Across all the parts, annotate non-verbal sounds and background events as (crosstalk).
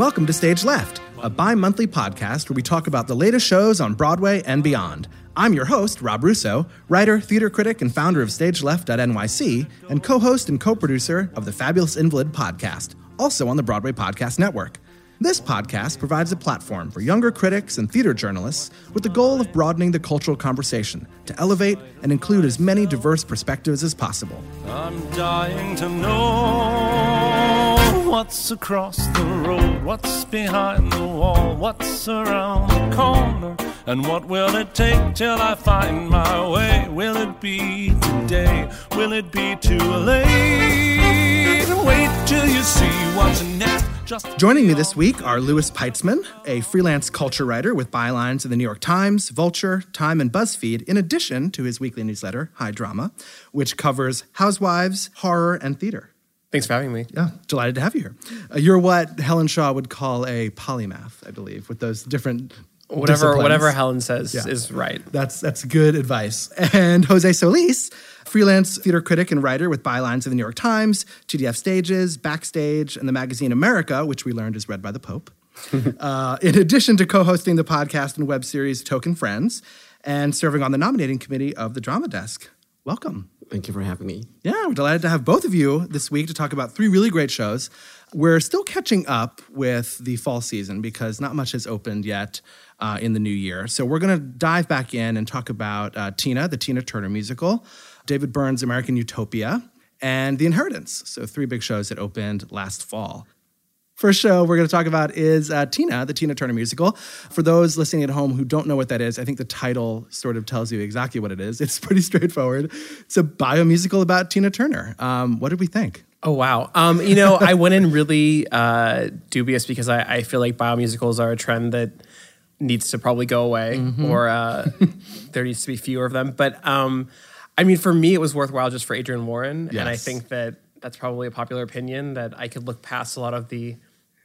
Welcome to Stage Left, a bi monthly podcast where we talk about the latest shows on Broadway and beyond. I'm your host, Rob Russo, writer, theater critic, and founder of StageLeft.nyc, and co host and co producer of the Fabulous Invalid podcast, also on the Broadway Podcast Network. This podcast provides a platform for younger critics and theater journalists with the goal of broadening the cultural conversation to elevate and include as many diverse perspectives as possible. I'm dying to know what's across the road, what's behind the wall, what's around the corner, and what will it take till I find my way? Will it be today? Will it be too late? Wait till you see what's next. Just Joining me this week are Louis Peitzman, a freelance culture writer with bylines in the New York Times, Vulture, Time, and BuzzFeed, in addition to his weekly newsletter, High Drama, which covers housewives, horror, and theater. Thanks for having me. Yeah, delighted to have you here. Uh, you're what Helen Shaw would call a polymath, I believe, with those different Whatever disciplines. whatever Helen says Yeah. is right. That's that's good advice. And Jose Solis, freelance theater critic and writer with bylines in the New York Times, TDF Stages, Backstage, and the magazine America, which we learned is read by the Pope. (laughs) uh, in addition to co-hosting the podcast and web series Token Friends, and serving on the nominating committee of the Drama Desk. Welcome. Thank you for having me. Yeah, we're delighted to have both of you this week to talk about three really great shows. We're still catching up with the fall season because not much has opened yet uh, in the new year. So we're going to dive back in and talk about uh, Tina, the Tina Turner musical, David Byrne's American Utopia, and The Inheritance. So three big shows that opened last fall. First show we're going to talk about is uh, Tina, the Tina Turner musical. For those listening at home who don't know what that is, I think the title sort of tells you exactly what it is. It's pretty (laughs) straightforward. It's a biomusical about Tina Turner. Um, what did we think? Oh wow. Um, you know, I went in really uh, dubious because I, I feel like biomusicals are a trend that needs to probably go away, or uh, (laughs) there needs to be fewer of them. But um, I mean, for me, it was worthwhile just for Adrienne Warren, and I think that that's probably a popular opinion that I could look past a lot of the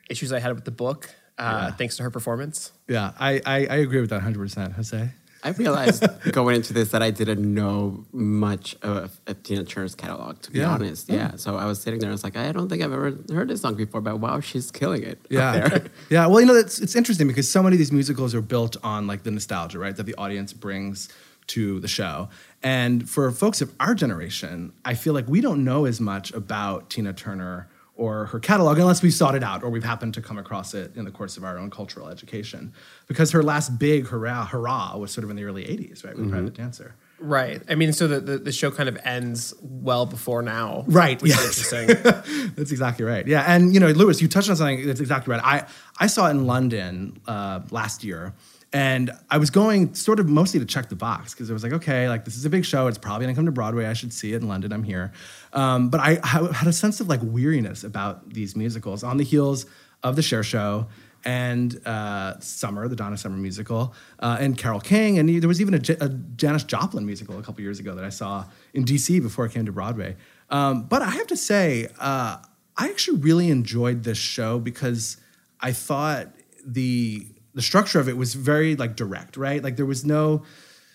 issues I had with the book, uh, thanks to her performance. Yeah, I, I, I agree with that 100%. Jose? I realized (laughs) going into this that I didn't know much of, of Tina Turner's catalog, to be Yeah. honest. Yeah. So I was sitting there, and I was like, I don't think I've ever heard this song before, but wow, she's killing it. Yeah. (laughs) yeah. Well, you know, it's, it's interesting because so many of these musicals are built on like the nostalgia, right? That the audience brings to the show. And for folks of our generation, I feel like we don't know as much about Tina Turner or her catalog unless we've sought it out or we've happened to come across it in the course of our own cultural education. Because her last big hurrah, hurrah was sort of in the early 80s, right? With Private Dancer. Right. I mean, so the, the, the show kind of ends well before now. Right, Which yes. is interesting. (laughs) That's exactly right. Yeah, and you know, Louis, you touched on something that's exactly right. I I saw it in London uh, last year, and I was going sort of mostly to check the box because I was like, okay, like this is a big show. It's probably gonna come to Broadway. I should see it in London. I'm here, um, but I, I had a sense of like weariness about these musicals on the heels of the Cher Show. And uh, Summer, the Donna Summer musical, uh, and Carole King, and there was even a, J- a Janis Joplin musical a couple years ago that I saw in DC before it came to Broadway. Um, but I have to say, uh, I actually really enjoyed this show because I thought the the structure of it was very like direct, right? Like there was no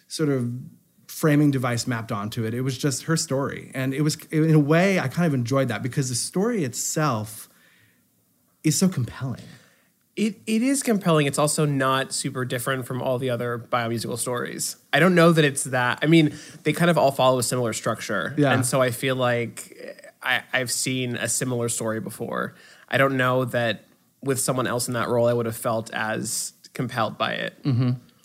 sort of framing device mapped onto it. It was just her story, and it was in a way I kind of enjoyed that because the story itself is so compelling. It it is compelling. It's also not super different from all the other biomusical stories. I don't know that it's that. I mean, they kind of all follow a similar structure, Yeah. and so I feel like I, I've seen a similar story before. I don't know that with someone else in that role, I would have felt as compelled by it.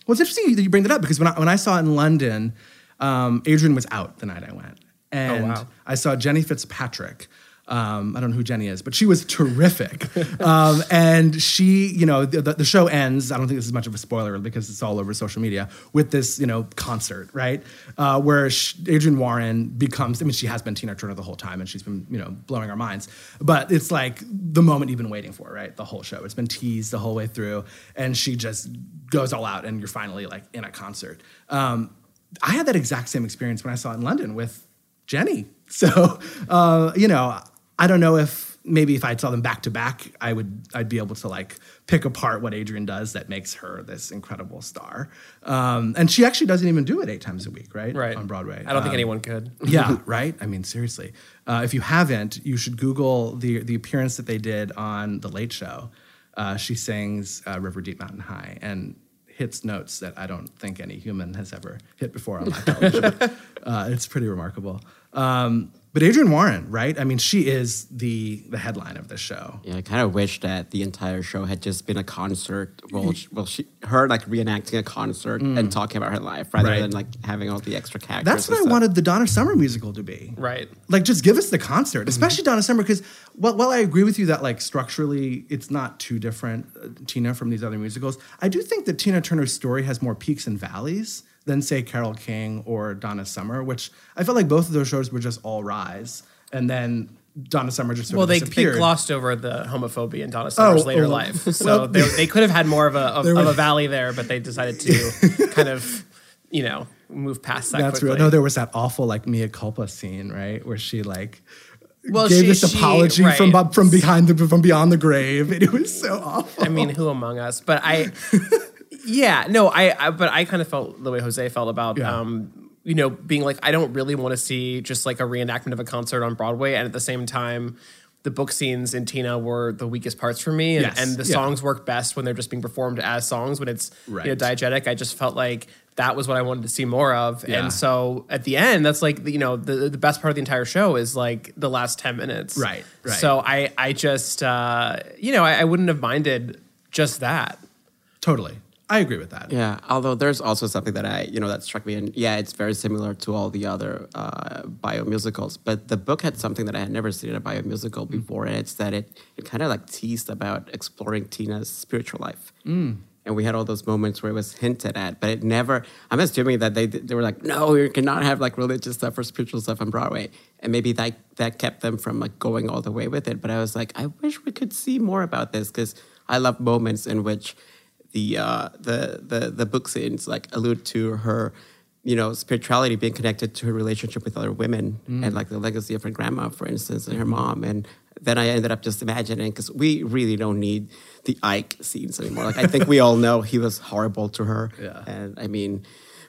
Well, it's interesting that you bring that up because when I, when I saw it in London, um, Adrienne was out the night I went, and wow. I saw Jenny Fitzpatrick. Um, I don't know who Jenny is, but she was terrific. (laughs) um, and she, you know, the, the show ends. I don't think this is much of a spoiler because it's all over social media with this, you know, concert, right? Uh, where Adrienne Warren becomes. I mean, she has been Tina Turner the whole time, and she's been, you know, blowing our minds. But it's like the moment you've been waiting for, right? The whole show. It's been teased the whole way through, and she just goes all out, and you're finally like in a concert. Um, I had that exact same experience when I saw it in London with Jenny. (laughs) So, uh, you know, I don't know if maybe if I saw them back to back, I would I'd be able to like pick apart what Adrienne does that makes her this incredible star. Um, and she actually doesn't even do it eight times a week, right? Right on Broadway. I don't think Um, anyone could. (laughs) yeah, right. I mean, seriously, uh, if you haven't, you should Google the the appearance that they did on the Late Show. Uh, she sings uh, "River Deep Mountain High" and hits notes that I don't think any human has ever hit before on live (laughs) television. uh, it's pretty remarkable. Um, but Adrienne Warren, right? I mean, she is the the headline of the show. Yeah, I kind of wish that the entire show had just been a concert. Well, she, well, she her like reenacting a concert and talking about her life rather Mm. Right. than like having all the extra characters. That's and what I stuff. wanted the Donna Summer musical to be. Right. Like, just give us the concert, especially Donna Summer, because while, while I agree with you that like structurally it's not too different, uh, Tina from these other musicals, I do think that Tina Turner's story has more peaks and valleys than say Carole King or Donna Summer, which I felt like both of those shows were just all rise, and then Donna Summer just sort Well, of they, they glossed over the homophobia in Donna Summer's Oh, later oh, life, (laughs) so well- they, they could have had more of a of, There of a valley there, but they decided to (laughs) kind of, you know, move past that. That's quickly. real. No, there was that awful like mea culpa scene, right, where she like. Well, gave she- this apology from right. bu- from behind the from beyond the grave, and it was so awful. I mean, who among us? But I, (laughs) yeah, no, I, I but I kind of felt the way Jose felt about, Yeah. um, you know, being like, I don't really want to see just like a reenactment of a concert on Broadway, and at the same time. The book scenes in Tina were the weakest parts for me, and, Yes, and the yeah. songs work best when they're just being performed as songs. When it's you know Right. diegetic, I just felt like that was what I wanted to see more of. Yeah. And so at the end, that's like you know the the best part of the entire show is like the last ten minutes. Right, right. So I I just uh, you know I, I wouldn't have minded just that. Totally. I agree with that. Yeah, although there's also something that I, you know, that struck me, and yeah, it's very similar to all the other uh, biomusicals. But the book had something that I had never seen in a biomusical before, and it's that it, it kind of like teased about exploring Tina's spiritual life. And we had all those moments where it was hinted at, but it never. I'm assuming that they they were like, no, you cannot have like religious stuff or spiritual stuff on Broadway, and maybe that that kept them from like going all the way with it. But I was like, I wish we could see more about this because I love moments in which the uh, the the the book scenes like allude to her, you know, spirituality being connected to her relationship with other women and like the legacy of her grandma, for instance, and her mom. And then I ended up just imagining because we really don't need the Ike scenes anymore. Like I think we all know he was horrible to her. Yeah. And I mean,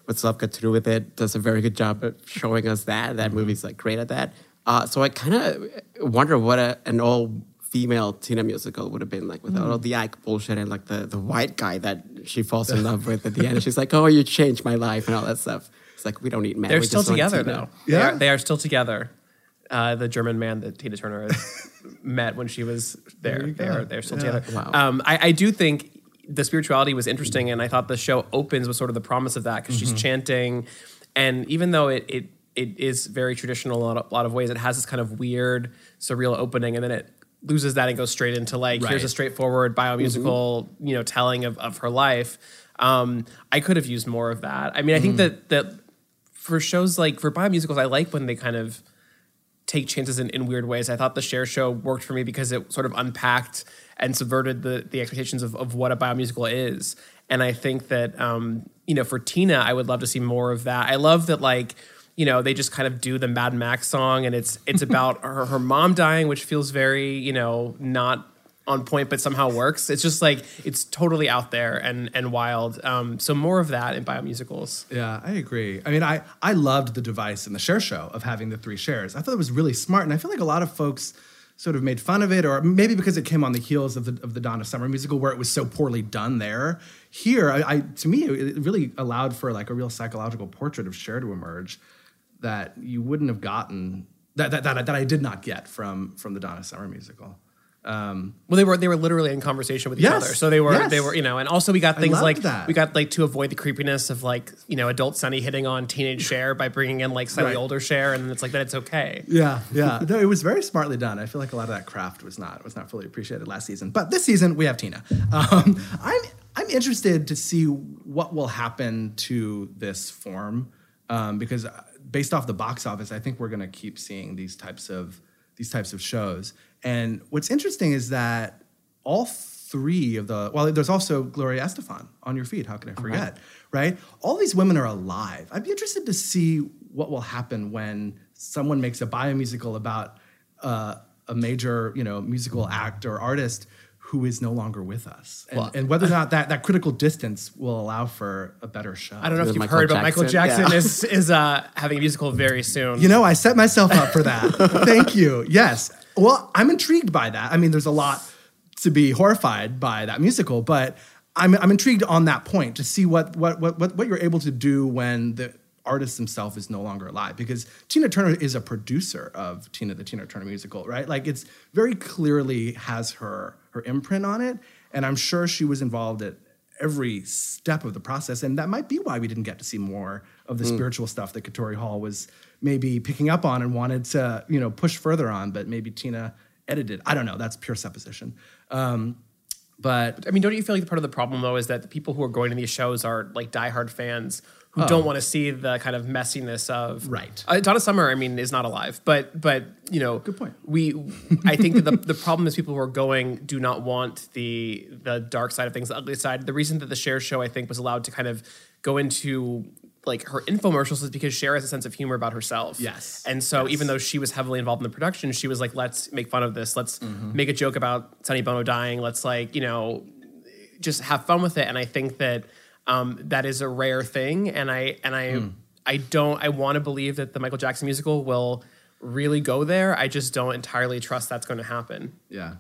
what's love got to do with it? Does a very good job at showing us that. That movie's like great at that. Uh, so I kind of wonder what a, an all female Tina musical would have been like without all the Ike bullshit and like the, the white guy that she falls in (laughs) love with at the end. She's like, oh, you changed my life and all that stuff. It's like, we don't need men. They're we still just together Tina. though. Yeah? They are, they are still together. Uh, the German man that Tina Turner (laughs) met when she was there. you They go. are they're still Yeah. together. Wow. Um, I, I do think the spirituality was interesting, and I thought the show opens with sort of the promise of that because Mm-hmm. she's chanting, and even though it it it is very traditional in a lot, of, lot of ways, it has this kind of weird surreal opening, and then it loses that and goes straight into like here's a Right. straightforward biomusical you know telling of, of her life. Um, I could have used more of that. I mean, I think that that for shows like for biomusicals, I like when they kind of take chances in, in weird ways. I thought the Cher Show worked for me because it sort of unpacked and subverted the the expectations of, of what a biomusical is. And I think that um, you know, for Tina, I would love to see more of that. I love that like you know they just kind of do the Mad Max song, and it's it's (laughs) about her her mom dying, which feels very you know not on point, but somehow works. It's just like it's totally out there and and wild. Um, so more of that in biomusicals. Yeah, I agree. I mean, I, I loved the device in the Cher show of having the three Chers. I thought it was really smart. And I feel like a lot of folks sort of made fun of it, or maybe because it came on the heels of the of the Donna Summer musical, where it was so poorly done there. Here, I, I to me, it really allowed for like a real psychological portrait of Cher to emerge that you wouldn't have gotten that that that, that I did not get from from the Donna Summer musical. Um, Well, they were they were literally in conversation with each Yes, other, so they were yes. they were you know, and also we got things like that. we got like to avoid the creepiness of like you know adult Sonny hitting on teenage Cher by bringing in like slightly Right. older Cher, and it's like that it's okay. Yeah, yeah. (laughs) No, it was very smartly done. I feel like a lot of that craft was not was not fully appreciated last season. But this season we have Tina. (laughs) Um, I'm I'm interested to see what will happen to this form um, because based off the box office, I think we're going to keep seeing these types of these types of shows. And what's interesting is that all three of the well, there's also Gloria Estefan On Your Feet. How can I forget? Right? All these women are alive. I'd be interested to see what will happen when someone makes a biomusical about uh, a major, you know, musical act or artist who is no longer with us, and, Well- and whether or not that, that critical distance will allow for a better show. I don't know if you've Michael heard, but Michael Jackson, Jackson yeah. is is uh, having a musical very soon. You know, I set myself up for that. (laughs) Thank you. Yes. Well, I'm intrigued by that. I mean, there's a lot to be horrified by that musical, but I'm, I'm intrigued on that point to see what, what, what, what, what you're able to do when the artist himself is no longer alive. Because Tina Turner is a producer of Tina, the Tina Turner musical, right? Like it's very clearly has her, her imprint on it. And I'm sure she was involved at every step of the process. And that might be why we didn't get to see more of the spiritual stuff that Katori Hall was maybe picking up on and wanted to, you know, push further on, but maybe Tina edited. I don't know. That's pure supposition. Um, but I mean, don't you feel like part of the problem though is that the people who are going to these shows are like diehard fans who Oh. don't want to see the kind of messiness of Right. Uh, Donna Summer, I mean, is not alive, but but you know, Good point. We, I think the the problem is people who are going do not want the the dark side of things, the ugly side. The reason that the Cher show I think was allowed to kind of go into like her infomercials is because Cher has a sense of humor about herself. Yes. And so Yes. even though she was heavily involved in the production, she was like, let's make fun of this. Let's Mm-hmm. make a joke about Sonny Bono dying. Let's like, you know, just have fun with it. And I think that um, that is a rare thing. And I and I Hmm. I don't I want to believe that the Michael Jackson musical will really go there. I just don't entirely trust that's going to happen. yeah.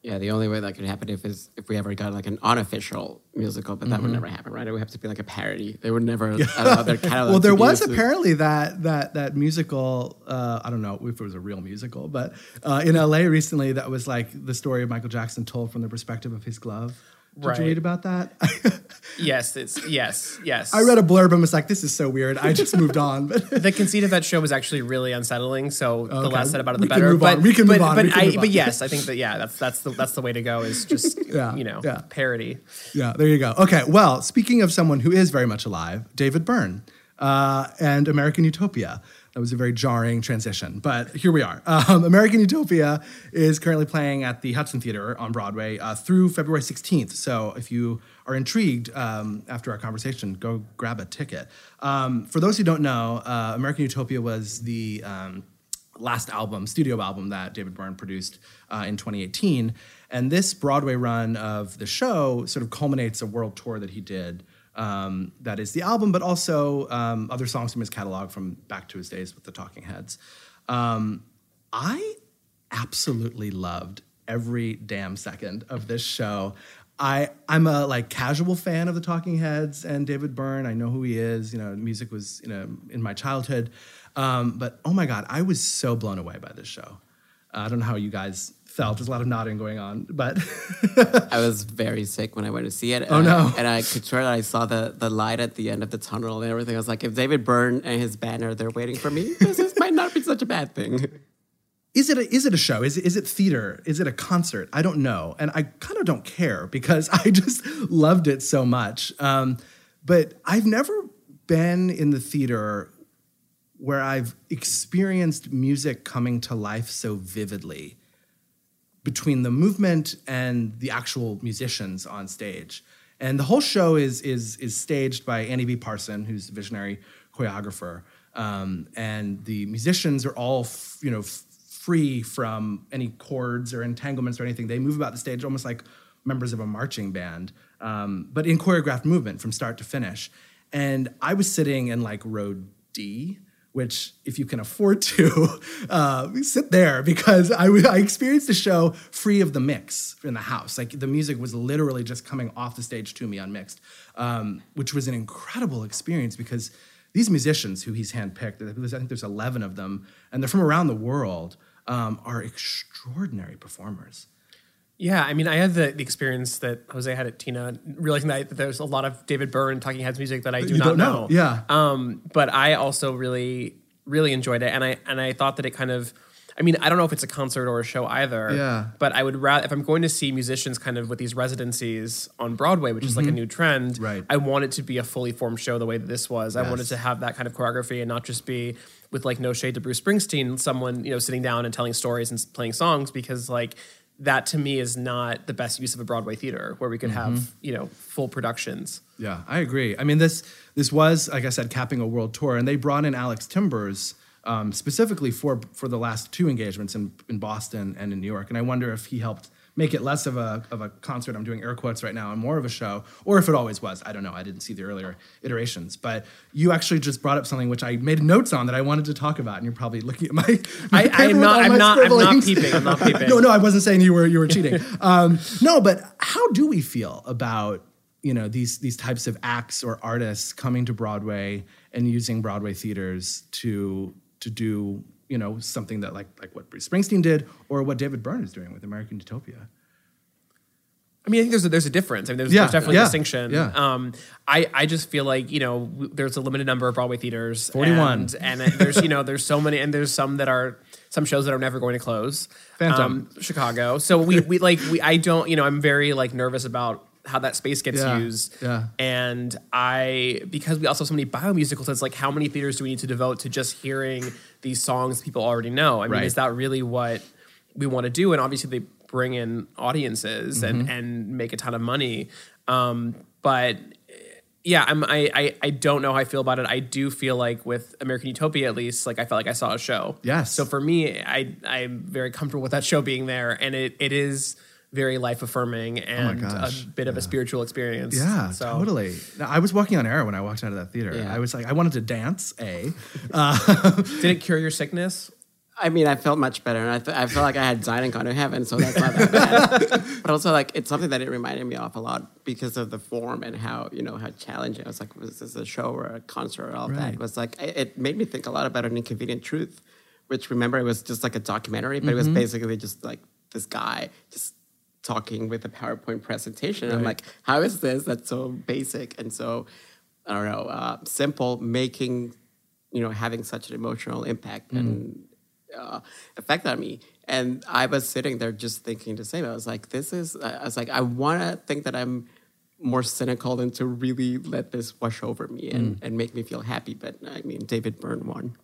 Yeah, the only way that could happen if is if we ever got like an unofficial musical, but that Mm-hmm. would never happen, right? It would have to be like a parody. They would never (laughs) allow their catalog. well, there to was apparently that that that musical. Uh, I don't know if it was a real musical, but uh, in LA recently, that was like the story of Michael Jackson told from the perspective of his glove. Did Right. you read about that? (laughs) Yes, it's yes, yes. I read a blurb and was like, "This is so weird." I just moved on. But (laughs) the conceit of that show was actually really unsettling. So the less said about it, We the can better. but on. We can but, move on. But, We can I, move on. but yes, I think that yeah, that's that's the that's the way to go. Is just (laughs) Yeah, you know yeah. parody. Yeah, there you go. Okay, well, speaking of someone who is very much alive, David Byrne uh, and American Utopia. That was a very jarring transition, but here we are. Um, American Utopia is currently playing at the Hudson Theater on Broadway uh, through February 16th. So if you are intrigued um, after our conversation, go grab a ticket. Um, for those who don't know, uh, American Utopia was the um, last album, studio album that David Byrne produced uh, in 2018. And this Broadway run of the show sort of culminates a world tour that he did. Um, that is the album, but also um, other songs from his catalog from back to his days with the Talking Heads. Um, I absolutely loved every damn second of this show. I I'm a like casual fan of the Talking Heads and David Byrne. I know who he is. You know, music was you know in my childhood, um, but oh my god, I was so blown away by this show. I don't know how you guys felt. There's a lot of nodding going on, but I was very sick when I went to see it. Oh, and no. I, and I could swear that I saw the, the light at the end of the tunnel and everything. I was like, if David Byrne and his banner they're waiting for me, (laughs) this is, might not be such a bad thing. is it a, is it a show? Is it, is it theater? Is it a concert? I don't know, and I kind of don't care because (laughs) I just loved it so much. Um, but I've never been in the theater where I've experienced music coming to life so vividly between the movement and the actual musicians on stage. And the whole show is is is staged by Annie B. Parson, who's a visionary choreographer. Um, and the musicians are all f- you know f- free from any cords or entanglements or anything. They move about the stage almost like members of a marching band, um, but in choreographed movement from start to finish. And I was sitting in like row D, which if you can afford to, (laughs) uh, sit there because I experienced the show free of the mix in the house. Like the music was literally just coming off the stage to me unmixed, um, which was an incredible experience because these musicians who he's handpicked, I think there's 11 of them, and they're from around the world, um, are extraordinary performers. Yeah, I mean, I had the, the experience that Jose had at Tina, realizing that there's a lot of David Byrne Talking Heads music that I do You not know. know, yeah. Um, but I also really, really enjoyed it, and I and I thought that it kind of, I mean, I don't know if it's a concert or a show either. Yeah. But I would rather if I'm going to see musicians kind of with these residencies on Broadway, which is like a new trend. Mm-hmm. Right. I want it to be a fully formed show the way that this was. I wanted to have that kind of choreography and not just be with like no shade to Bruce Springsteen, someone you know sitting down and telling stories and playing songs because like that to me is not the best use of a Broadway theater where we could Mm-hmm. have you know full productions. Yeah, I agree. I mean, this this was, like I said, capping a world tour, and they brought in Alex Timbers um, specifically for for the last two engagements in in Boston and in New York. And I wonder if he helped make it less of a of a concert. I'm doing air quotes right now, and more of a show, or if it always was. I don't know. I didn't see the earlier iterations, but you actually just brought up something which I made notes on that I wanted to talk about, and you're probably looking at my. (laughs) my I, I am not- I'm not- I'm not peeping. I'm not peeping. (laughs) no, no, I wasn't saying you were you were cheating. (laughs) um, no, but how do we feel about you know these these types of acts or artists coming to Broadway and using Broadway theaters to to do you know something that like like what Bruce Springsteen did or what David Byrne is doing with American Utopia? I mean, I think there's a, there's a difference. I mean, there's, Yeah, there's definitely yeah, a distinction. yeah. Um, I, I just feel like you know there's a limited number of Broadway theaters. 41. and, and there's you know there's so many, and there's some that are some shows that are never going to close. Phantom. um, Chicago. So we we like we I don't you know I'm very like nervous about how that space gets Yeah, used. yeah. And I because we also have so many biomusicals, it's like how many theaters do we need to devote to just hearing these songs people already know? I mean, Right. is that really what we want to do? And obviously they bring in audiences Mm-hmm. and and make a ton of money. Um, but yeah, I'm, I, I I don't know how I feel about it. I do feel like with American Utopia, at least, like I felt like I saw a show. Yes. So for me, I I'm very comfortable with that show being there, and it it is very life affirming oh and Oh gosh, a bit of a spiritual experience. Yeah, So- totally. Now, I was walking on air when I walked out of that theater. Yeah. I was like, I wanted to dance. A, (laughs) uh, Did it cure your sickness? I mean, I felt much better, and I, th- I felt like I had Zion and gone to heaven, so that's not that bad. (laughs) but also, like, it's something that it reminded me of a lot because of the form and how you know how challenging. I was like, was this a show or a concert or all that? It was like it, it made me think a lot about an inconvenient truth, which remember it was just like a documentary, but it was mm-hmm. basically just like this guy just talking with a PowerPoint presentation. I'm like, how is this? That's so basic and so I don't know, uh, simple, making you know having such an emotional impact and uh, effect on me. And I was sitting there just thinking the same. I was like, this is, I was like, I want to think that I'm more cynical than to really let this wash over me and, and make me feel happy. But I mean, David Byrne won.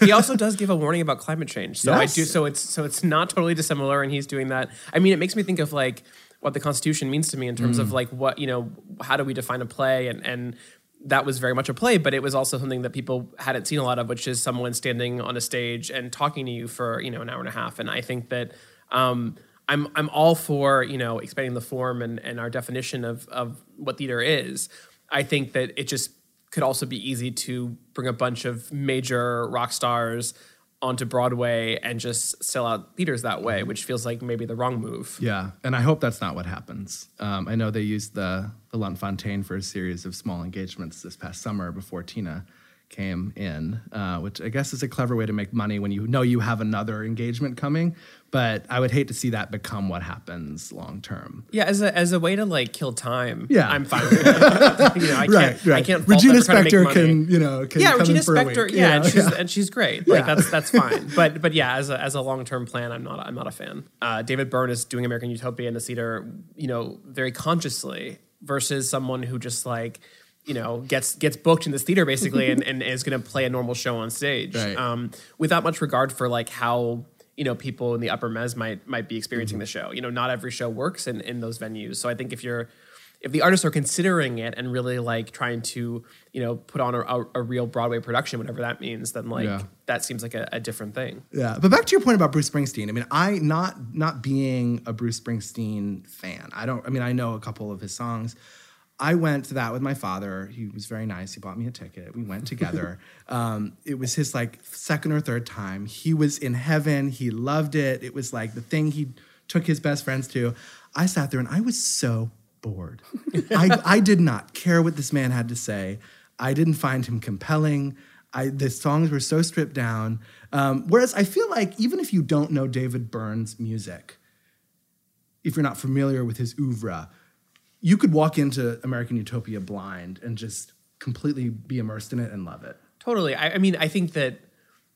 He also does give a warning about climate change. So I do. So it's so it's not totally dissimilar, and he's doing that. I mean, it makes me think of like what the Constitution means to me in terms Mm. of like what you know, how do we define a play, and and that was very much a play, but it was also something that people hadn't seen a lot of, which is someone standing on a stage and talking to you for you know an hour and a half. And I think that. Um, I'm, I'm all for you know expanding the form and, and our definition of, of what theater is. I think that it just could also be easy to bring a bunch of major rock stars onto Broadway and just sell out theaters that way, which feels like maybe the wrong move. Yeah, and I hope that's not what happens. Um, I know they used the the Lunt-Fontanne for a series of small engagements this past summer before Tina came in, uh, which I guess is a clever way to make money when you know you have another engagement coming. But I would hate to see that become what happens long term. Yeah, as a as a way to like kill time. Yeah. I'm fine. With it. (laughs) you know, I (laughs) can't. I can't. Regina them for trying to Spector can, you know, can yeah, come Regina in Spector. week. Yeah, and she's yeah. and she's great. Like Yeah. that's that's (laughs) fine. But but yeah, as a as a long term plan, I'm not I'm not a fan. Uh, David Byrne is doing American Utopia in the theater, you know, very consciously versus someone who just like you know gets gets booked in this theater basically and, and is going to play a normal show on stage Right. um, without much regard for like how you know people in the upper mezz might might be experiencing Mm-hmm. the show. You know, not every show works in in those venues. So I think if you're if the artists are considering it and really like trying to you know put on a, a, a real Broadway production, whatever that means, then like Yeah. that seems like a, a different thing. Yeah, but back to your point about Bruce Springsteen. I mean, I not not being a Bruce Springsteen fan. I don't. I mean, I know a couple of his songs. I went to that with my father. He was very nice. He bought me a ticket. We went together. (laughs) um, it was his like second or third time. He was in heaven. He loved it. It was like the thing he took his best friends to. I sat there and I was so bored. (laughs) I, I did not care what this man had to say. I didn't find him compelling. I, the songs were so stripped down. Um, whereas I feel like even if you don't know David Byrne's music, if you're not familiar with his oeuvre, you could walk into American Utopia blind and just completely be immersed in it and love it. Totally. I, I mean, I think that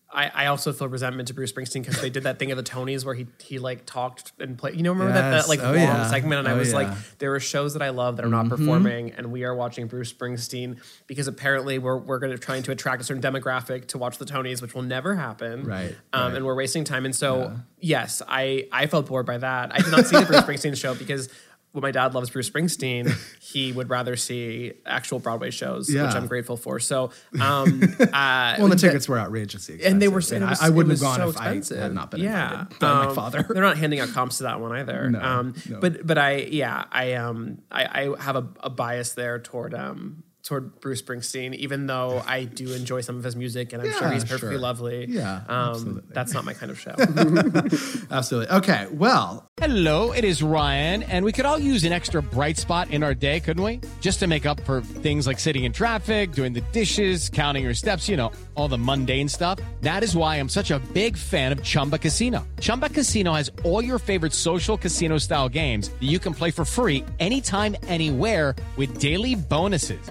I, I also feel resentment to Bruce Springsteen because they did that thing at the Tonys where he he like talked and played. You know, remember that, Yes. that like Oh, long yeah. segment? And I Oh, was like, yeah. Mm-hmm. there are shows that I love that are not performing, and we are watching Bruce Springsteen because apparently we're we're going to trying to attract a certain demographic to watch the Tonys, which will never happen. Right, Um, right. And we're wasting time. And so yes, I I felt bored by that. I did not see the Bruce Springsteen show because. When my dad loves Bruce Springsteen, (laughs) he would rather see actual Broadway shows, which I'm grateful for. So, um, (laughs) uh, Well, the tickets were outrageously expensive. and they were saying I- I, wouldn't have gone so if expensive. I had not been yeah. invited by my Um, father. They're not handing out comps to that one either. No, um, no. But but I yeah I um I, I have a, a bias there toward um toward Bruce Springsteen, even though I do enjoy some of his music and I'm sure he's perfectly sure. lovely. Yeah, um, absolutely. that's not my kind of show. (laughs) Absolutely. Okay. Well, Hello, it is Ryan, and we could all use an extra bright spot in our day, couldn't we? Just to make up for things like sitting in traffic, doing the dishes, counting your steps, you know, all the mundane stuff. That is why I'm such a big fan of Chumba Casino. Chumba Casino has all your favorite social casino style games that you can play for free anytime, anywhere with daily bonuses.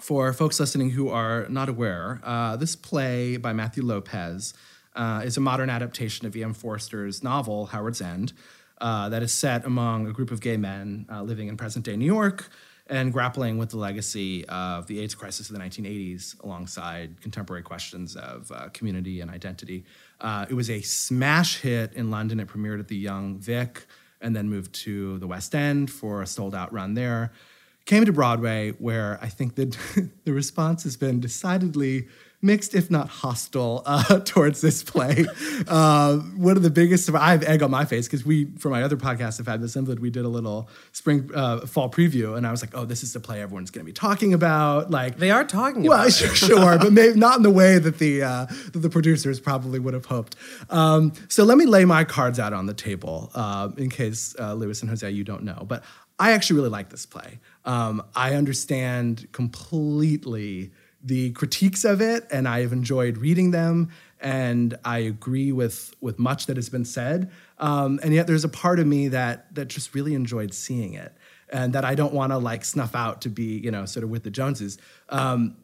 for folks listening who are not aware, uh, this play by Matthew Lopez uh, is a modern adaptation of E.M. Forster's novel, Howard's End, uh, that is set among a group of gay men uh, living in present day New York and grappling with the legacy of the AIDS crisis of the 1980s alongside contemporary questions of uh, community and identity. Uh, it was a smash hit in London. It premiered at the Young Vic and then moved to the West End for a sold out run there. Came to Broadway, where I think that (laughs) the response has been decidedly mixed, if not hostile, (laughs) uh, towards this play. (laughs) Uh, one of the biggest, I have egg on my face because we, for my other podcast, have had this invalid. We did a little spring, uh, fall preview, and I was like, oh, this is the play everyone's going to be talking about. Like they are talking about. well, about sure, sure, but maybe not in the way that the uh, that the producers probably would have hoped. Um, so let me lay my cards out on the table uh, in case uh, Louis and Jose, you don't know. But I actually really like this play. Um, I understand completely the critiques of it, and I have enjoyed reading them. And I agree with with much that has been said. Um, and yet, there's a part of me that that just really enjoyed seeing it, and that I don't want to like snuff out to be, you know, sort of with the Joneses. Um,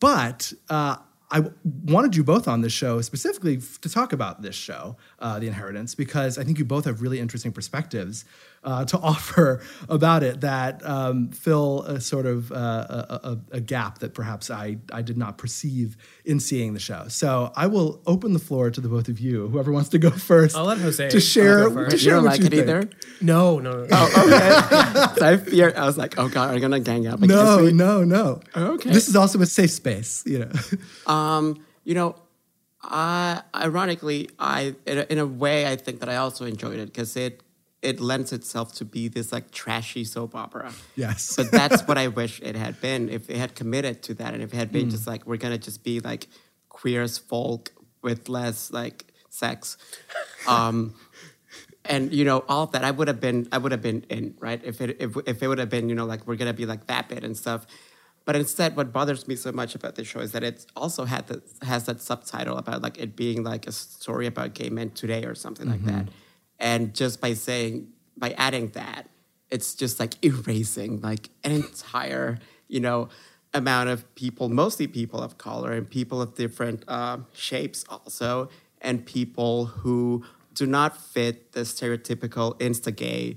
but uh, I w- wanted you both on this show specifically to talk about this show, uh, The Inheritance, because I think you both have really interesting perspectives uh, (laughs) to offer about it that um, fill a sort of uh, a, a, a gap that perhaps I, I did not perceive in seeing the show. So I will open the floor to the both of you, whoever wants to go (laughs) first. I'll let Jose to share. I'll go first. To You share don't what like you it think. either? No, no, no. Oh, okay. (laughs) so I fear. I was like, oh god, are you gonna gang up? No, me? no, no. Okay. This is also a safe space, you know. Um, you know, I ironically, I in a, in a way, I think that I also enjoyed it because it it lends itself to be this like trashy soap opera. Yes. but that's what I wish it had been. If it had committed to that, and if it had been Mm. just like we're gonna just be like queer as folk with less like sex. Um, and you know all of that, I would have been, I would have been in right if it if, if it would have been you know like we're gonna be like that bit and stuff. But instead, what bothers me so much about this show is that it also had the, has that subtitle about like it being like a story about gay men today or something like that. And just by saying by adding that, it's just like erasing like an entire, you know, amount of people, mostly people of color and people of different uh, shapes also, and people who do not fit the stereotypical insta gay,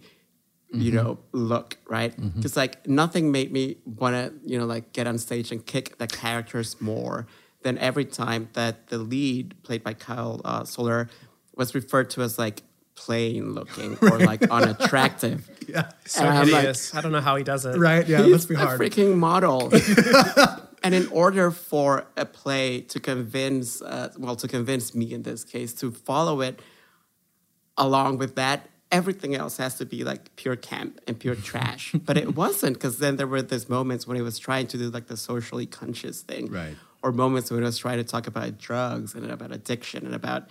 you Mhm. know, look, right? Because like nothing made me want to, you know, like get on stage and kick the characters more than every time that the lead, played by Kyle uh, Soller, was referred to as like plain looking or like (laughs) unattractive. Yeah. So And I'm like. I don't know how he does it. Right? Yeah, He's a freaking model. (laughs) and in order for a play to convince, uh, well, to convince me in this case to follow it along with that, everything else has to be like pure camp and pure (laughs) trash. but it wasn't because then there were these moments when he was trying to do like the socially conscious thing, Right. Or moments when he was trying to talk about drugs and about addiction and about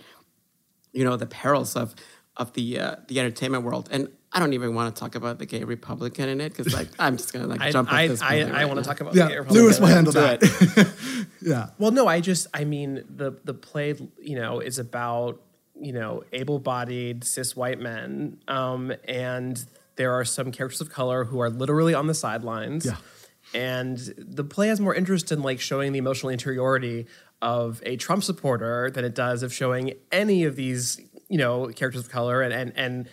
you know the perils of of the uh, the entertainment world. And I don't even want to talk about the gay Republican in it because like I'm just gonna like (laughs) I- jump I- off this. I- building I right wanna talk about Yeah, the gay Republican. Louis will handle Do that. it. (laughs) yeah. Well, no, I just, I mean, the the play, you know, is about you know able-bodied cis white men, um, and there are some characters of color who are literally on the sidelines. Yeah. And the play has more interest in like showing the emotional interiority of a Trump supporter than it does of showing any of these, you know, characters of color and and and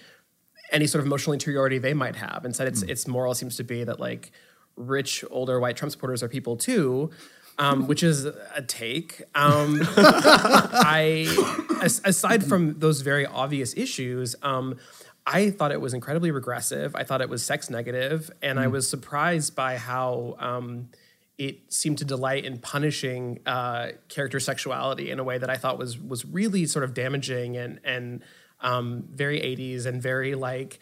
any sort of emotional interiority they might have. Instead, it's its moral seems to be that like rich older white Trump supporters are people too, um, which is a take. Um, (laughs) I as, aside from those very obvious issues. Um, I thought it was incredibly regressive. I thought it was sex negative, and I Mm. was surprised by how um, it seemed to delight in punishing uh, character sexuality in a way that I thought was was really sort of damaging and and um, very 80s and very like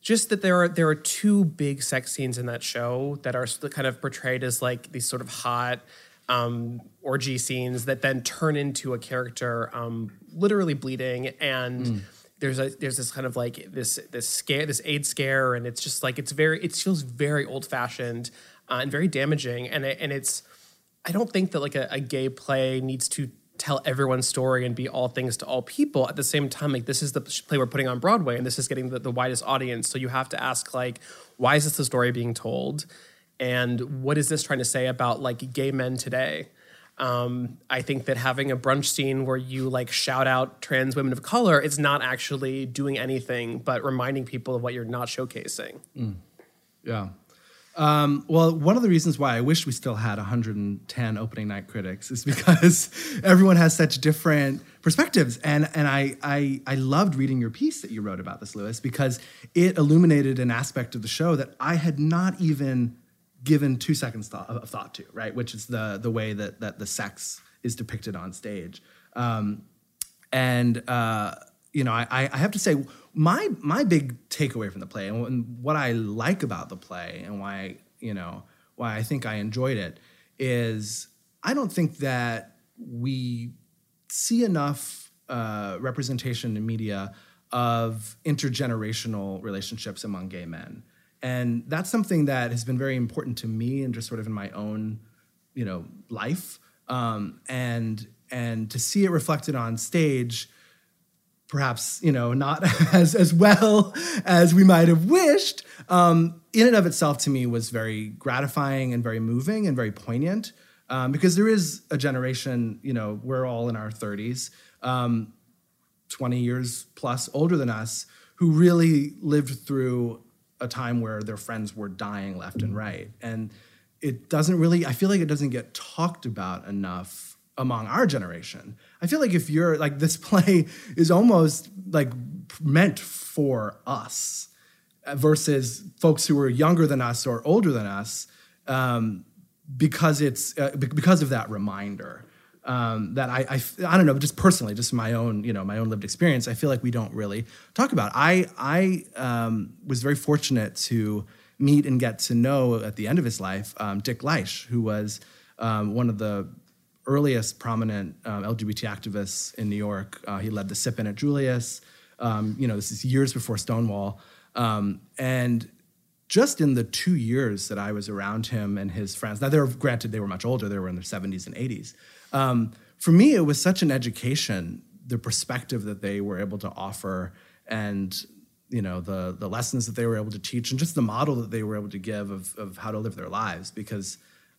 just that there are there are two big sex scenes in that show that are kind of portrayed as like these sort of hot um, orgy scenes that then turn into a character um, literally bleeding. And Mm. there's a there's this kind of like this this scare this AIDS scare. And it's just like it's very it feels very old fashioned uh, and very damaging and it, and it's I don't think that like a, a gay play needs to tell everyone's story and be all things to all people. At the same time, like this is the play we're putting on Broadway, and this is getting the, the widest audience. So you have to ask like, why is this the story being told, and what is this trying to say about like gay men today? Um, I think that having a brunch scene where you like shout out trans women of color is not actually doing anything but reminding people of what you're not showcasing. Yeah. Um, well, one of the reasons why I wish we still had 110 opening night critics is because (laughs) everyone has such different perspectives, and and I, I I loved reading your piece that you wrote about this, Louis, because it illuminated an aspect of the show that I had not even given two seconds thought, of thought to, right? Which is the the way that that the sex is depicted on stage. Um, and uh, you know, I, I have to say my my big takeaway from the play and, what I like about the play and why you know why I think I enjoyed it is I don't think that we see enough uh, representation in media of intergenerational relationships among gay men, and that's something that has been very important to me and just sort of in my own you know life. Um, and and to see it reflected on stage perhaps you know not (laughs) as as well as we might have wished um, in and of itself to me was very gratifying and very moving and very poignant um, because there is a generation you know we're all in our 30s um, 20 years plus older than us who really lived through a time where their friends were dying left and right. And it doesn't really i feel like it doesn't get talked about enough among our generation. I feel like if you're like this (laughs) play is almost like meant for us uh, versus folks who are younger than us or older than us um, because it's uh, because of that reminder um, that I, I I don't know just personally just my own you know my own lived experience I feel like we don't really talk about. I I um, was very fortunate to meet and get to know at the end of his life um, Dick Leitsch who was um, one of the earliest prominent um, LGBT activists in New York. Uh, he led the SIP in at Julius. Um, you know this is years before Stonewall. Um, and just in the two years that I was around him and his friends, now they granted they were much older, they were in their 70s and 80s. Um, for me, it was such an education, the perspective that they were able to offer and you know the the lessons that they were able to teach and just the model that they were able to give of of how to live their lives because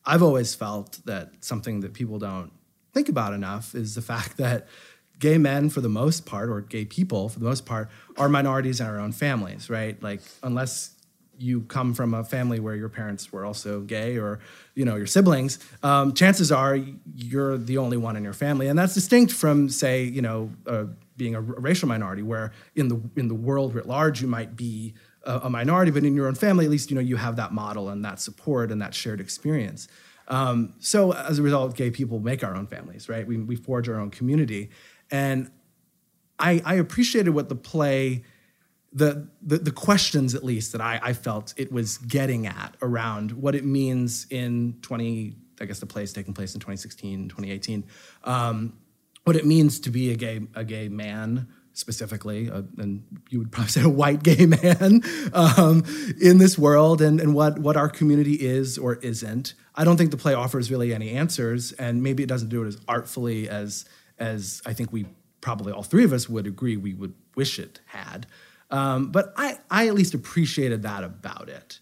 I've always felt that something that people don't think about enough is the fact (laughs) that gay men for the most part or gay people for the most part are minorities in our own families right? Like unless you come from a family where your parents were also gay or you know your siblings um, chances are you're the only one in your family. And that's distinct from say you know uh, being a, racial minority where in the in the world writ large you might be a, a minority but in your own family at least you know you have that model and that support and that shared experience. Um, so as a result gay people make our own families right? We, we forge our own community. And I, I appreciated what the play the, the the questions at least that I, I felt it was getting at around what it means in 20 I guess the play is taking place in 2016 2018 um, what it means to be a gay a gay man specifically uh, and you would probably (laughs) say a white gay man um, in this world and, and what what our community is or isn't I don't think the play offers really any answers and maybe it doesn't do it as artfully as as I think we probably all three of us would agree we would wish it had um, but I, I at least appreciated that about it.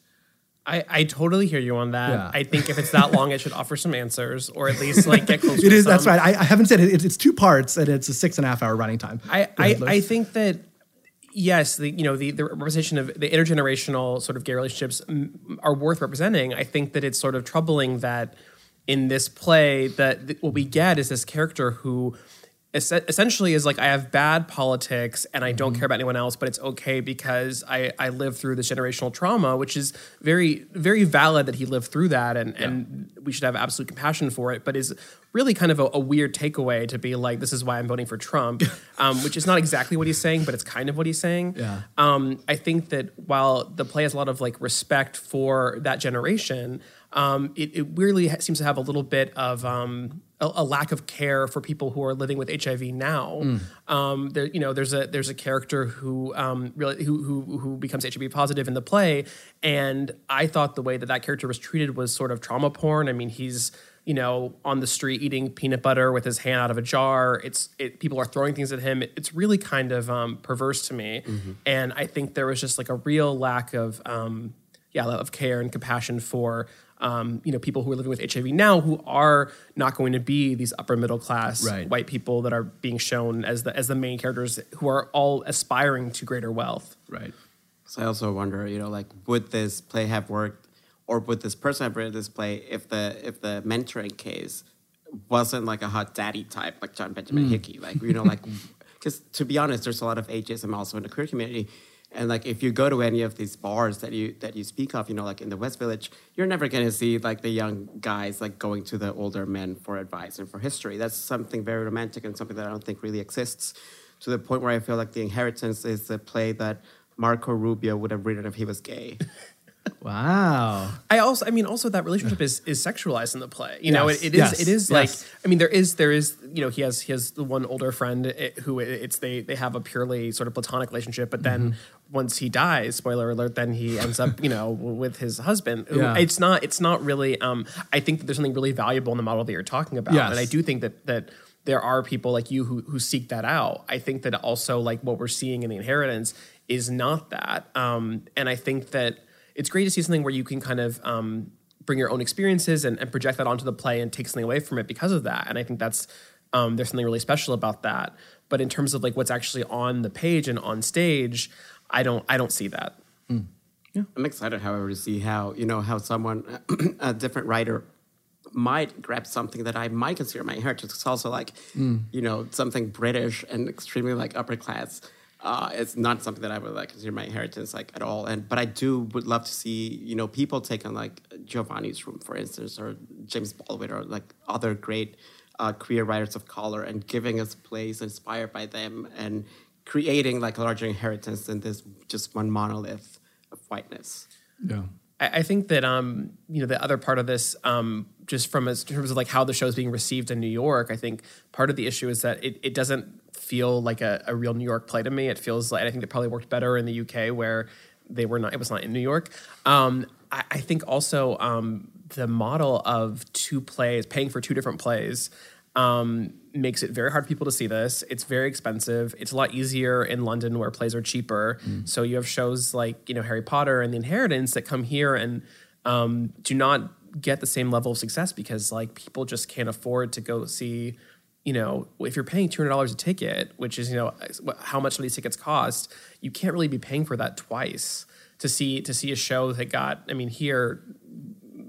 I, I totally hear you on that. Yeah. I think if it's that long, it should offer some answers, or at least like get (laughs) close. It is. some. That's right. I, I haven't said it. It's, it's two parts, and it's a six and a half hour running time. I, I. I think that yes, the you know the the representation of the intergenerational sort of gay relationships are worth representing. I think that it's sort of troubling that in this play that th- what we get is this character who es- essentially is like I have bad politics and I don't care about anyone else, but it's okay because I I lived through this generational trauma, which is very very valid that he lived through that, and and we should have absolute compassion for it, but is really kind of a, a weird takeaway to be like this is why I'm voting for Trump, (laughs) um, which is not exactly what he's saying, but it's kind of what he's saying. Yeah. Um, I think that while the play has a lot of like respect for that generation, um, it, it weirdly seems to have a little bit of um, a, a lack of care for people who are living with HIV now. Mm. Um, there, you know, there's a there's a character who um, really who, who who becomes HIV positive in the play, and I thought the way that that character was treated was sort of trauma porn. I mean, he's you know on the street eating peanut butter with his hand out of a jar. It's it, people are throwing things at him. It- it's really kind of um, perverse to me, and I think there was just like a real lack of um, yeah of care and compassion for um, you know people who are living with HIV now who are not going to be these upper middle class Right. white people that are being shown as the as the main characters who are all aspiring to greater wealth. Right. So I also wonder, you know, like would this play have worked, or would this person have written this play if the if the mentoring case wasn't like a hot daddy type like John Benjamin Mm. Hickey, like you know, like because to be honest, there's a lot of ageism also in the queer community. And like if you go to any of these bars that you that you speak of, you know, like in the West Village, you're never gonna see like the young guys like going to the older men for advice and for history. That's something very romantic and something that I don't think really exists. To the point where I feel like The Inheritance is the play that Marco Rubio would have written if he was gay. (laughs) Wow. I also, I mean, also that relationship is is sexualized in the play. You know, it, it is yes, it is yes. like, I mean, there is there is you know he has he has the one older friend eh, who it's they they have a purely sort of platonic relationship, but then Mm-hmm. once he dies, spoiler alert, then he ends up you know with his husband. who- Yeah. It's not it's not really. Um, I think that there's something really valuable in the model that you're talking about, Yes. and I do think that that. There are people like you who, who seek that out. I think that also like what we're seeing in the inheritance is not that. Um, and I think that it's great to see something where you can kind of um, bring your own experiences and, and project that onto the play and take something away from it because of that. And I think that's um, there's something really special about that. But in terms of like what's actually on the page and on stage, I don't I don't see that. Yeah. I'm excited, however, to see how you know how someone, (clears throat) a different writer, might grab something that I might consider my heritage. It's also like, Mm. you know, something British and extremely like upper class. Uh, it's not something that I would like consider my inheritance like at all. And but I do would love to see you know people take on like Giovanni's Room, for instance, or James Baldwin, or like other great uh, queer writers of color, and giving us plays inspired by them and creating like a larger inheritance than this just one monolith of whiteness. Yeah. I, I think that um, you know the other part of this, um, just from as in terms of like how the show is being received in New York, I think part of the issue is that it, it doesn't feel like a, a real New York play to me. It feels like I think it probably worked better in the UK where they were not. It was not in New York. Um, I, I think also um, the model of two plays, paying for two different plays. um, makes it very hard for people to see this. It's very expensive. It's a lot easier in London where plays are cheaper. So you have shows like you know Harry Potter and The Inheritance that come here and um, do not get the same level of success because like people just can't afford to go see. You know, if you're paying two hundred dollars a ticket, which is you know how much these tickets cost, you can't really be paying for that twice to see to see a show that got. I mean, here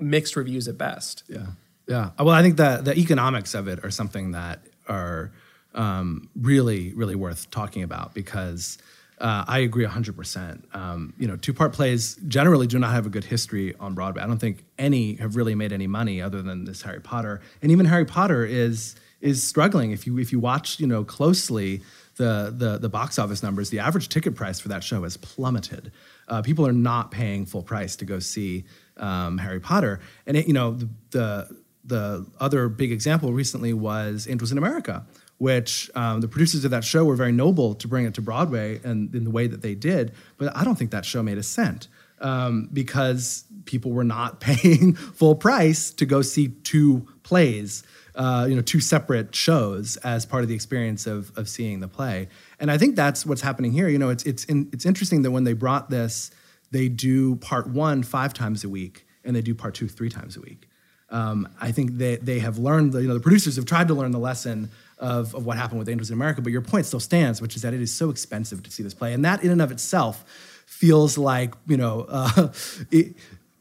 mixed reviews at best. Yeah. Yeah. Well, I think the the economics of it are something that are um, really, really worth talking about because uh, I agree 100%. Um, you know, two part plays generally do not have a good history on Broadway. I don't think any have really made any money other than this Harry Potter. And even Harry Potter is is struggling. If you if you watch, you know, closely the the the box office numbers, the average ticket price for that show has plummeted. Uh, people are not paying full price to go see um, Harry Potter. And it, you know, the, the the other big example recently was Angels in America, which um, the producers of that show were very noble to bring it to Broadway and in the way that they did. But I don't think that show made a cent um, because people were not (laughs) paying full price to go see two plays, uh, you know, two separate shows as part of the experience of, of seeing the play. And I think that's what's happening here. You know, it's it's in, it's interesting that when they brought this, they do part one five times a week and they do part two three times a week. Um, I think they, they have learned, the, you know, the producers have tried to learn the lesson of, of what happened with Angels in America, but your point still stands, which is that it is so expensive to see this play. And that in and of itself feels like, you know, (laughs) uh, it,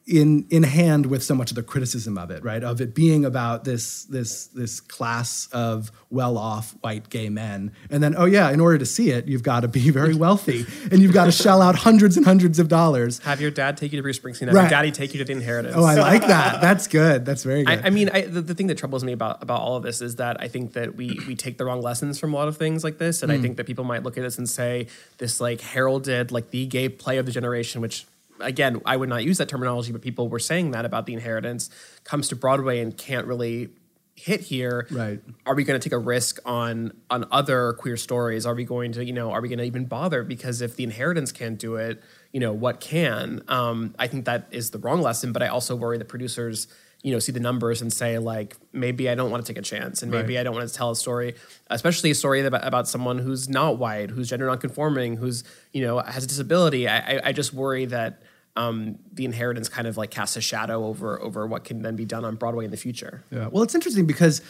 in in hand with so much of the criticism of it, right? Of it being about this this this class of well-off white gay men, and then oh yeah, in order to see it, you've got to be very (laughs) wealthy, and you've got to shell out hundreds and hundreds of dollars. Have your dad take you to Bruce Springsteen. Have Right. your daddy take you to The Inheritance. Oh, I like that. That's good. That's very good. I, I mean, I, the, the thing that troubles me about about all of this is that I think that we we take the wrong lessons from a lot of things like this, and I Mm. think that people might look at this and say this like heralded like the gay play of the generation, which again I would not use that terminology, but people were saying that about the inheritance comes to Broadway and can't really hit here. Right. Are we going to take a risk on on other queer stories? Are we going to you know are we going to even bother? Because if the inheritance can't do it, you know what can? Um, I think that is the wrong lesson. But I also worry that producers you know see the numbers and say like maybe I don't want to take a chance and maybe Right. I don't want to tell a story, especially a story about, about someone who's not white, who's gender nonconforming, who's you know has a disability. I, I, I just worry that um, the inheritance kind of like casts a shadow over over what can then be done on Broadway in the future. Yeah. Well, it's interesting because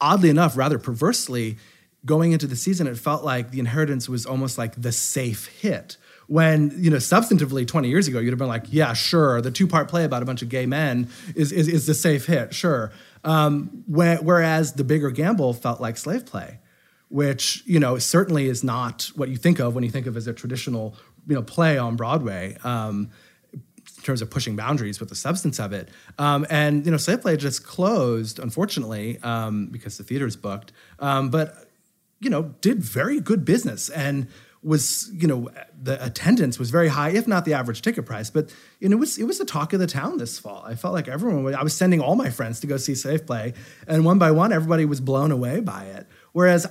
oddly enough, rather perversely, going into the season, it felt like The Inheritance was almost like the safe hit. When, you know, substantively 20 years ago, you'd have been like, yeah, sure, the two part play about a bunch of gay men is, is, is the safe hit, sure. Um, whe- whereas The Bigger Gamble felt like slave play, which, you know, certainly is not what you think of when you think of as a traditional, you know, play on Broadway. Um, in terms of pushing boundaries with the substance of it. Um, and you know, Slave Play just closed, unfortunately, um, because the theater's booked. Um, but you know, did very good business and was you know the attendance was very high, if not the average ticket price. But you know, it was it was the talk of the town this fall. I felt like everyone. was- I was sending all my friends to go see Slave Play, and one by one, everybody was blown away by it. Whereas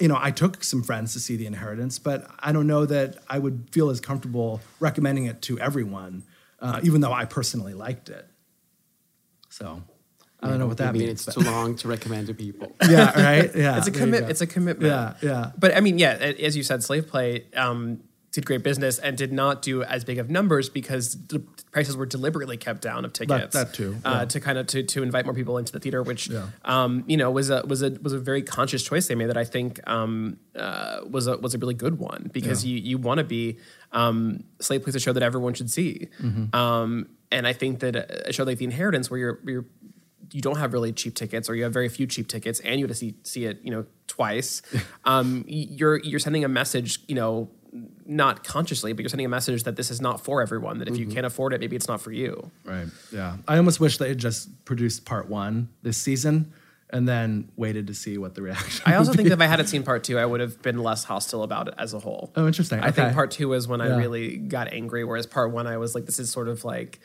you know, I took some friends to see The Inheritance, but I don't know that I would feel as comfortable recommending it to everyone, uh, even though I personally liked it. So I don't know what that I mean, means. it's too long to recommend to people. (laughs) yeah, right. (laughs) Yeah, it's a there you commit. It's a commitment. Yeah, yeah. But I mean, yeah, as you said, Slave Play um, did great business and did not do as big of numbers because the prices were deliberately kept down of tickets. that too, uh, to kind of to, to invite more people into the theater, which Yeah. um, you know was a was a was a very conscious choice they made that I think um, uh, was a was a really good one because Yeah. you you want to be um, Slave Play's a show that everyone should see, Mhm. um, and I think that a show like The Inheritance, where you're you're you don't have really cheap tickets or you have very few cheap tickets and you have to see see it you know twice (laughs) um, you're you're sending a message you know not consciously but you're sending a message that this is not for everyone that if you Mhm. can't afford it maybe it's not for you Right. Yeah. I almost wish they had just produced part one this season and then waited to see what the reaction. I also think if I hadn't seen part two, I would have been less hostile about it as a whole. Oh, interesting. I think part two is when I really got angry, whereas part one, I was like, this is sort of like,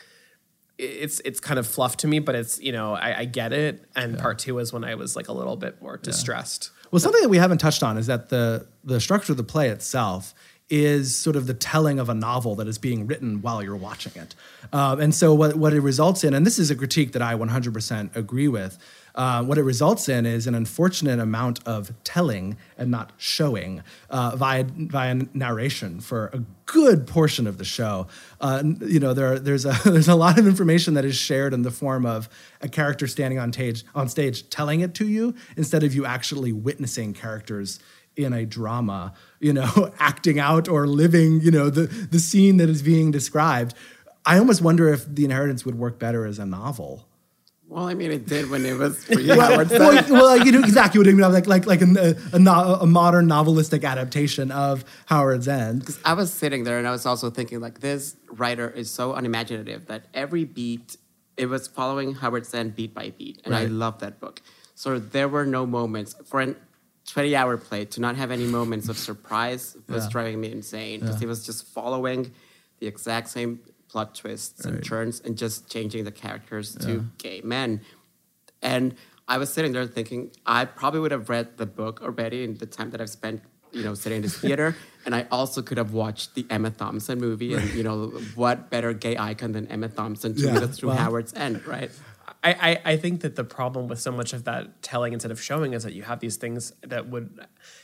it's it's kind of fluff to me, but it's you know I, I get it. And part two is when I was like a little bit more distressed. Well, something that we haven't touched on is that the the structure of the play itself is sort of the telling of a novel that is being written while you're watching it. Um, and so what, what it results in, and this is a critique that I 100% agree with, Uh, what it results in is an unfortunate amount of telling and not showing uh, via via narration for a good portion of the show. Uh, you know, there there's a (laughs) there's a lot of information that is shared in the form of a character standing on stage on stage telling it to you instead of you actually witnessing characters in a drama, you know, (laughs) acting out or living, you know, the the scene that is being described. I almost wonder if The Inheritance would work better as a novel. Well, I mean, it did when it was (laughs) well, well, well, you know exactly what I mean. Like like like a, a, no, a modern novelistic adaptation of Howard's End. Because I was sitting there and I was also thinking, like, this writer is so unimaginative that every beat it was following Howard's End beat by beat, and I Right. love that book. So there were no moments for an 20 hour play to not have any moments of surprise was Yeah. driving me insane because Yeah. he was just following the exact same plot twists and turns and just changing the characters to gay men. And I was sitting there thinking, I probably would have read the book already in the time that I've spent, you know, sitting in this theater. (laughs) and I also could have watched the Emma Thompson movie. And, you know, what better gay icon than Emma Thompson to Yeah, through well- Howard's End, right? I, I, I think that the problem with so much of that telling instead of showing is that you have these things that would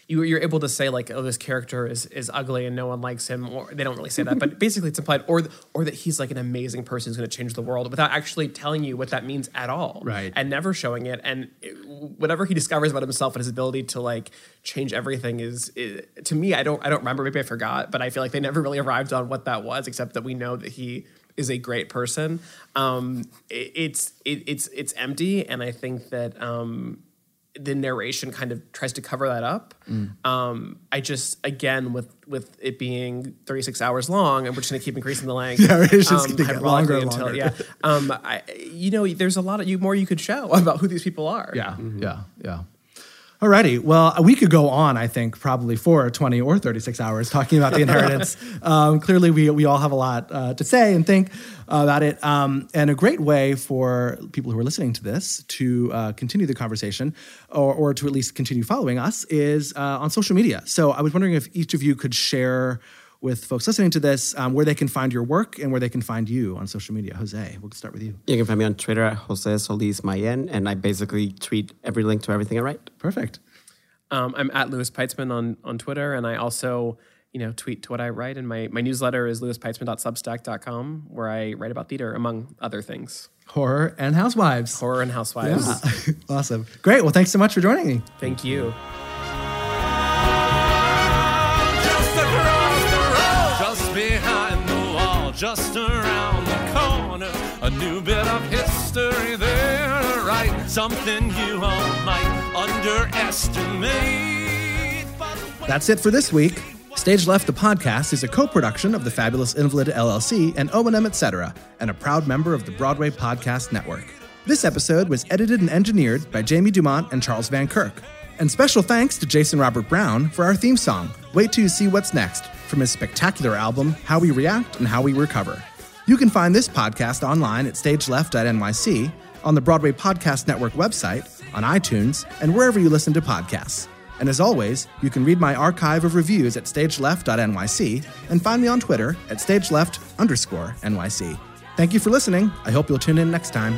you, you're able to say like oh this character is is ugly and no one likes him or they don't really say that but (laughs) basically it's implied or or that he's like an amazing person who's going to change the world without actually telling you what that means at all Right. and never showing it and it- whatever he discovers about himself and his ability to like change everything is, is to me I don't I don't remember maybe I forgot but I feel like they never really arrived on what that was except that we know that he is a great person. Um, it, it's it, it's it's empty, and I think that um, the narration kind of tries to cover that up. Mm. Um, I just again with with it being 36 hours long, and we're just going to keep increasing the length. (laughs) Yeah, it's just gonna get longer and longer. yeah. Um, I, you know, there's a lot of you more you could show about who these people are. Yeah, yeah, yeah. Alrighty. Well, we could go on, I think, probably for 20 or 36 hours talking about the (laughs) inheritance. um, clearly, we, we all have a lot uh, to say and think about it. Um, and a great way for people who are listening to this to uh, continue the conversation or, or to at least continue following us is uh, on social media. So I was wondering if each of you could share with folks listening to this um, where they can find your work and where they can find you on social media. Jose, we'll start with you. You can find me on Twitter at Jose Solis Mayen, and I basically tweet every link to everything I write. Perfect. Um, I'm at Louis Peitzman on on Twitter, and I also you know tweet to what I write. And my my newsletter is louispeitzman.substack.com, where I write about theater among other things. Horror and Housewives. Horror and Housewives. Yeah. (laughs) awesome. Great. Well, thanks so much for joining me. Thank you. Just around the corner. A new bit of history there write. Something you all might underestimate. That's it for this week. Stage Left the podcast is a co-production of the Fabulous Invalid LLC and O&M Etc., and a proud member of the Broadway Podcast Network. This episode was edited and engineered by Jamie Dumont and Charles Van Kirk. And special thanks to Jason Robert Brown for our theme song, Wait Till You See What's Next, from his spectacular album, How We React and How We Recover. You can find this podcast online at stageleft.nyc, on the Broadway Podcast Network website, on iTunes, and wherever you listen to podcasts. And as always, you can read my archive of reviews at stageleft.nyc and find me on Twitter at stageleft underscore NYC. Thank you for listening. I hope you'll tune in next time.